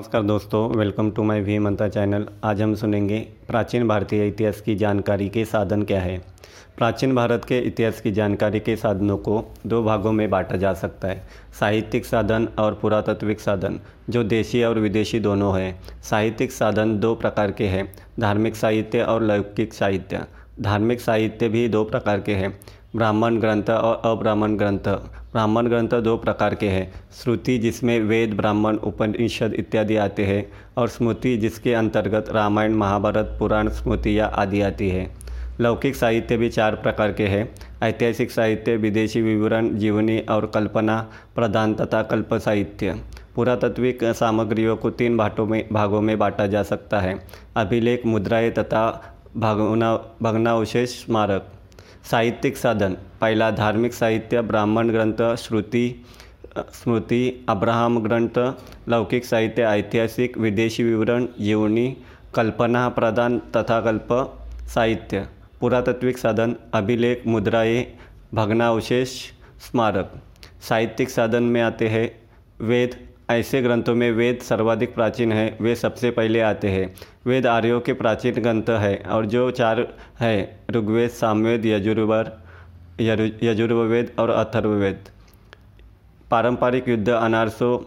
नमस्कार दोस्तों welcome to my वी मंता चैनल आज हम सुनेंगे प्राचीन भारतीय इतिहास की जानकारी के साधन क्या है। प्राचीन भारत के इतिहास की जानकारी के साधनों को दो भागों में बांटा जा सकता है। साहित्यिक साधन और पुरातत्विक साधन, जो देशी और विदेशी दोनों हैं। साहित्यिक साधन दो प्रकार के हैं, धार्मिक साहित्य और लौकिक साहित्य। धार्मिक साहित्य भी दो प्रकार के हैं, ब्राह्मण ग्रंथ और अब्राह्मण ग्रंथ। ब्राह्मण ग्रंथ दो प्रकार के हैं, श्रुति जिसमें वेद, ब्राह्मण, उपनिषद इत्यादि आते हैं और स्मृति जिसके अंतर्गत रामायण, महाभारत, पुराण स्मृतियाँ आदि आती है। लौकिक साहित्य भी चार प्रकार के हैं, ऐतिहासिक साहित्य, विदेशी विवरण, जीवनी और कल्पना, प्रधान तथा कल्प साहित्य। पुरातत्विक सामग्रियों को तीन भाटों में, भागों में बांटा जा सकता है। अभिलेख, मुद्राएँ तथा भगना भग्नावशेष स्मारक, साहित्यिक साधन, पहला धार्मिक साहित्य, ब्राह्मण ग्रंथ, श्रुति स्मृति, अब्राहम ग्रंथ, लौकिक साहित्य, ऐतिहासिक, विदेशी विवरण, जीवनी, कल्पना प्रदान तथा कल्प साहित्य, पुरातत्विक साधन, अभिलेख, मुद्राएँ, भग्नावशेष स्मारक। साहित्यिक साधन में आते हैं वेद ऐसे ग्रंथों में वेद सर्वाधिक प्राचीन है, वे सबसे पहले आते हैं। वेद आर्यों के प्राचीन ग्रंथ है और जो चार है, ऋग्वेद, सामवेद, यजुर्वर यजुर्वेद और अथर्ववेद। पारंपरिक युद्ध अनारसों,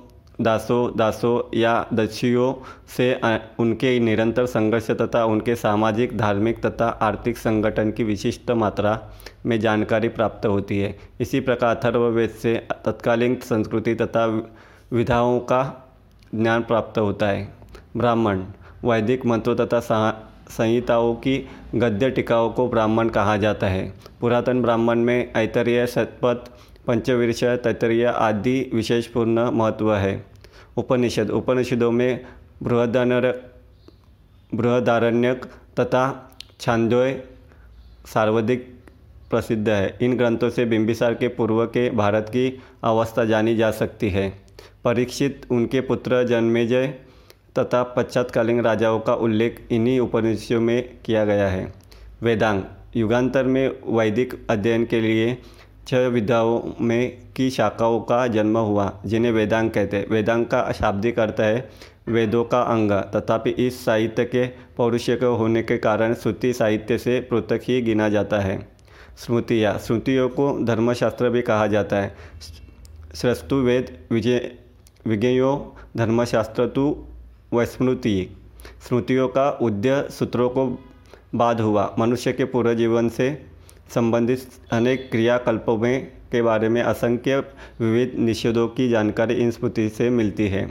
दासों दासों या दस्युओं से उनके निरंतर संघर्ष तथा उनके सामाजिक, धार्मिक तथा आर्थिक संगठन की विशिष्ट मात्रा में जानकारी प्राप्त होती है। इसी प्रकार अथर्ववेद से तत्कालीन संस्कृति तथा विधाओं का ज्ञान प्राप्त होता है। ब्राह्मण, वैदिक मंत्रों तथा संहिताओं की गद्य टिकाओं को ब्राह्मण कहा जाता है। पुरातन ब्राह्मण में ऐतरीय, शतपथ पंचवीर्ष तैतरीय आदि विशेषपूर्ण महत्व है। उपनिषद, उपनिषदों में बृहदानर बृहदारण्यक तथा छांदोय सार्वधिक प्रसिद्ध है। इन ग्रंथों से बिंबिसार के पूर्व के भारत की अवस्था जानी जा सकती है। परीक्षित उनके पुत्र जन्मेजय तथा पश्चातकालीन राजाओं का उल्लेख इन्हीं उपनिषदों में किया गया है। वेदांग, युगांतर में वैदिक अध्ययन के लिए छह विधाओं में की शाखाओं का जन्म हुआ, जिन्हें वेदांग कहते हैं। वेदांग का शाब्दिक अर्थ है वेदों का अंग, तथापि इस साहित्य के पौरुषे के होने के कारण श्रुति साहित्य से पृथक ही गिना जाता है। स्मृतियाँ स्मृतियों को धर्मशास्त्र भी कहा जाता है। श्रस्तु वेद विजय, विज्ञेयो धर्मशास्त्र तो वस्मृति। स्मृतियों का उद्य सूत्रों को बाद हुआ। मनुष्य के पूर्व जीवन से संबंधित अनेक क्रियाकल्पों में, के बारे में असंख्य विविध निषेधों की जानकारी इन स्मृति से मिलती है।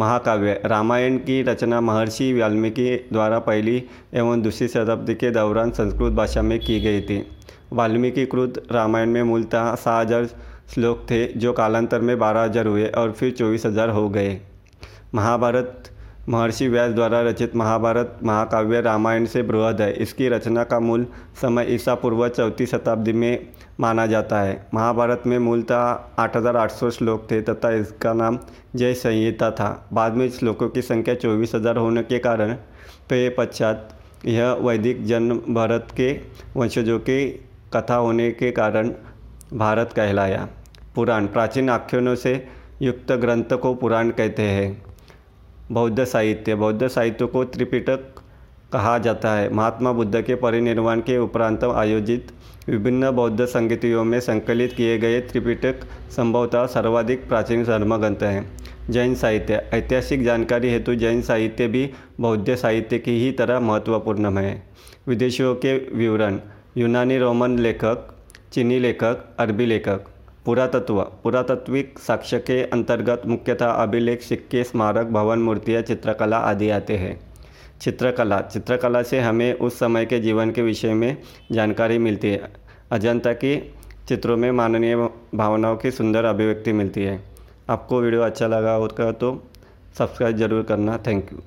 महाकाव्य, रामायण की रचना महर्षि वाल्मीकि द्वारा पहली एवं दूसरी शताब्दी के दौरान संस्कृत भाषा में की गई थी। वाल्मीकि कृत रामायण में मूलतः सात हज़ार श्लोक थे जो कालांतर में बारह हज़ार हुए और फिर चौबीस हज़ार हो गए। महाभारत, महर्षि व्यास द्वारा रचित महाभारत महाकाव्य रामायण से बृहद है। इसकी रचना का मूल समय ईसा पूर्व चौथी शताब्दी में माना जाता है। महाभारत में मूलतः आठ हज़ार आठ सौ श्लोक थे तथा इसका नाम जय संहिता था। बाद में श्लोकों की संख्या चौबीस हज़ार होने के कारण पे पश्चात यह वैदिक जन्म भारत के वंशजों की कथा होने के कारण भारत कहलाया। पुराण, प्राचीन आख्यानों से युक्त ग्रंथ को पुराण कहते हैं। बौद्ध साहित्य बौद्ध साहित्य को त्रिपिटक कहा जाता है। महात्मा बुद्ध के परिनिर्वाण के उपरांत आयोजित विभिन्न बौद्ध संगीतियों में संकलित किए गए त्रिपिटक संभवतः सर्वाधिक प्राचीन धर्मग्रंथ हैं। जैन साहित्य, ऐतिहासिक जानकारी हेतु जैन साहित्य भी बौद्ध साहित्य की ही तरह महत्वपूर्ण है। विदेशियों के विवरण, यूनानी रोमन लेखक चीनी लेखक, अरबी लेखक, पुरातत्व, पुरातत्विक साक्ष्य के अंतर्गत मुख्यतः अभिलेख, सिक्के, स्मारक, भवन, मूर्तियाँ, चित्रकला आदि आते हैं। चित्रकला चित्रकला से हमें उस समय के जीवन के विषय में जानकारी मिलती है। अजंता की चित्रों में माननीय भावनाओं की सुंदर अभिव्यक्ति मिलती है। आपको वीडियो अच्छा लगा होगा तो सब्सक्राइब ज़रूर करना। Thank you.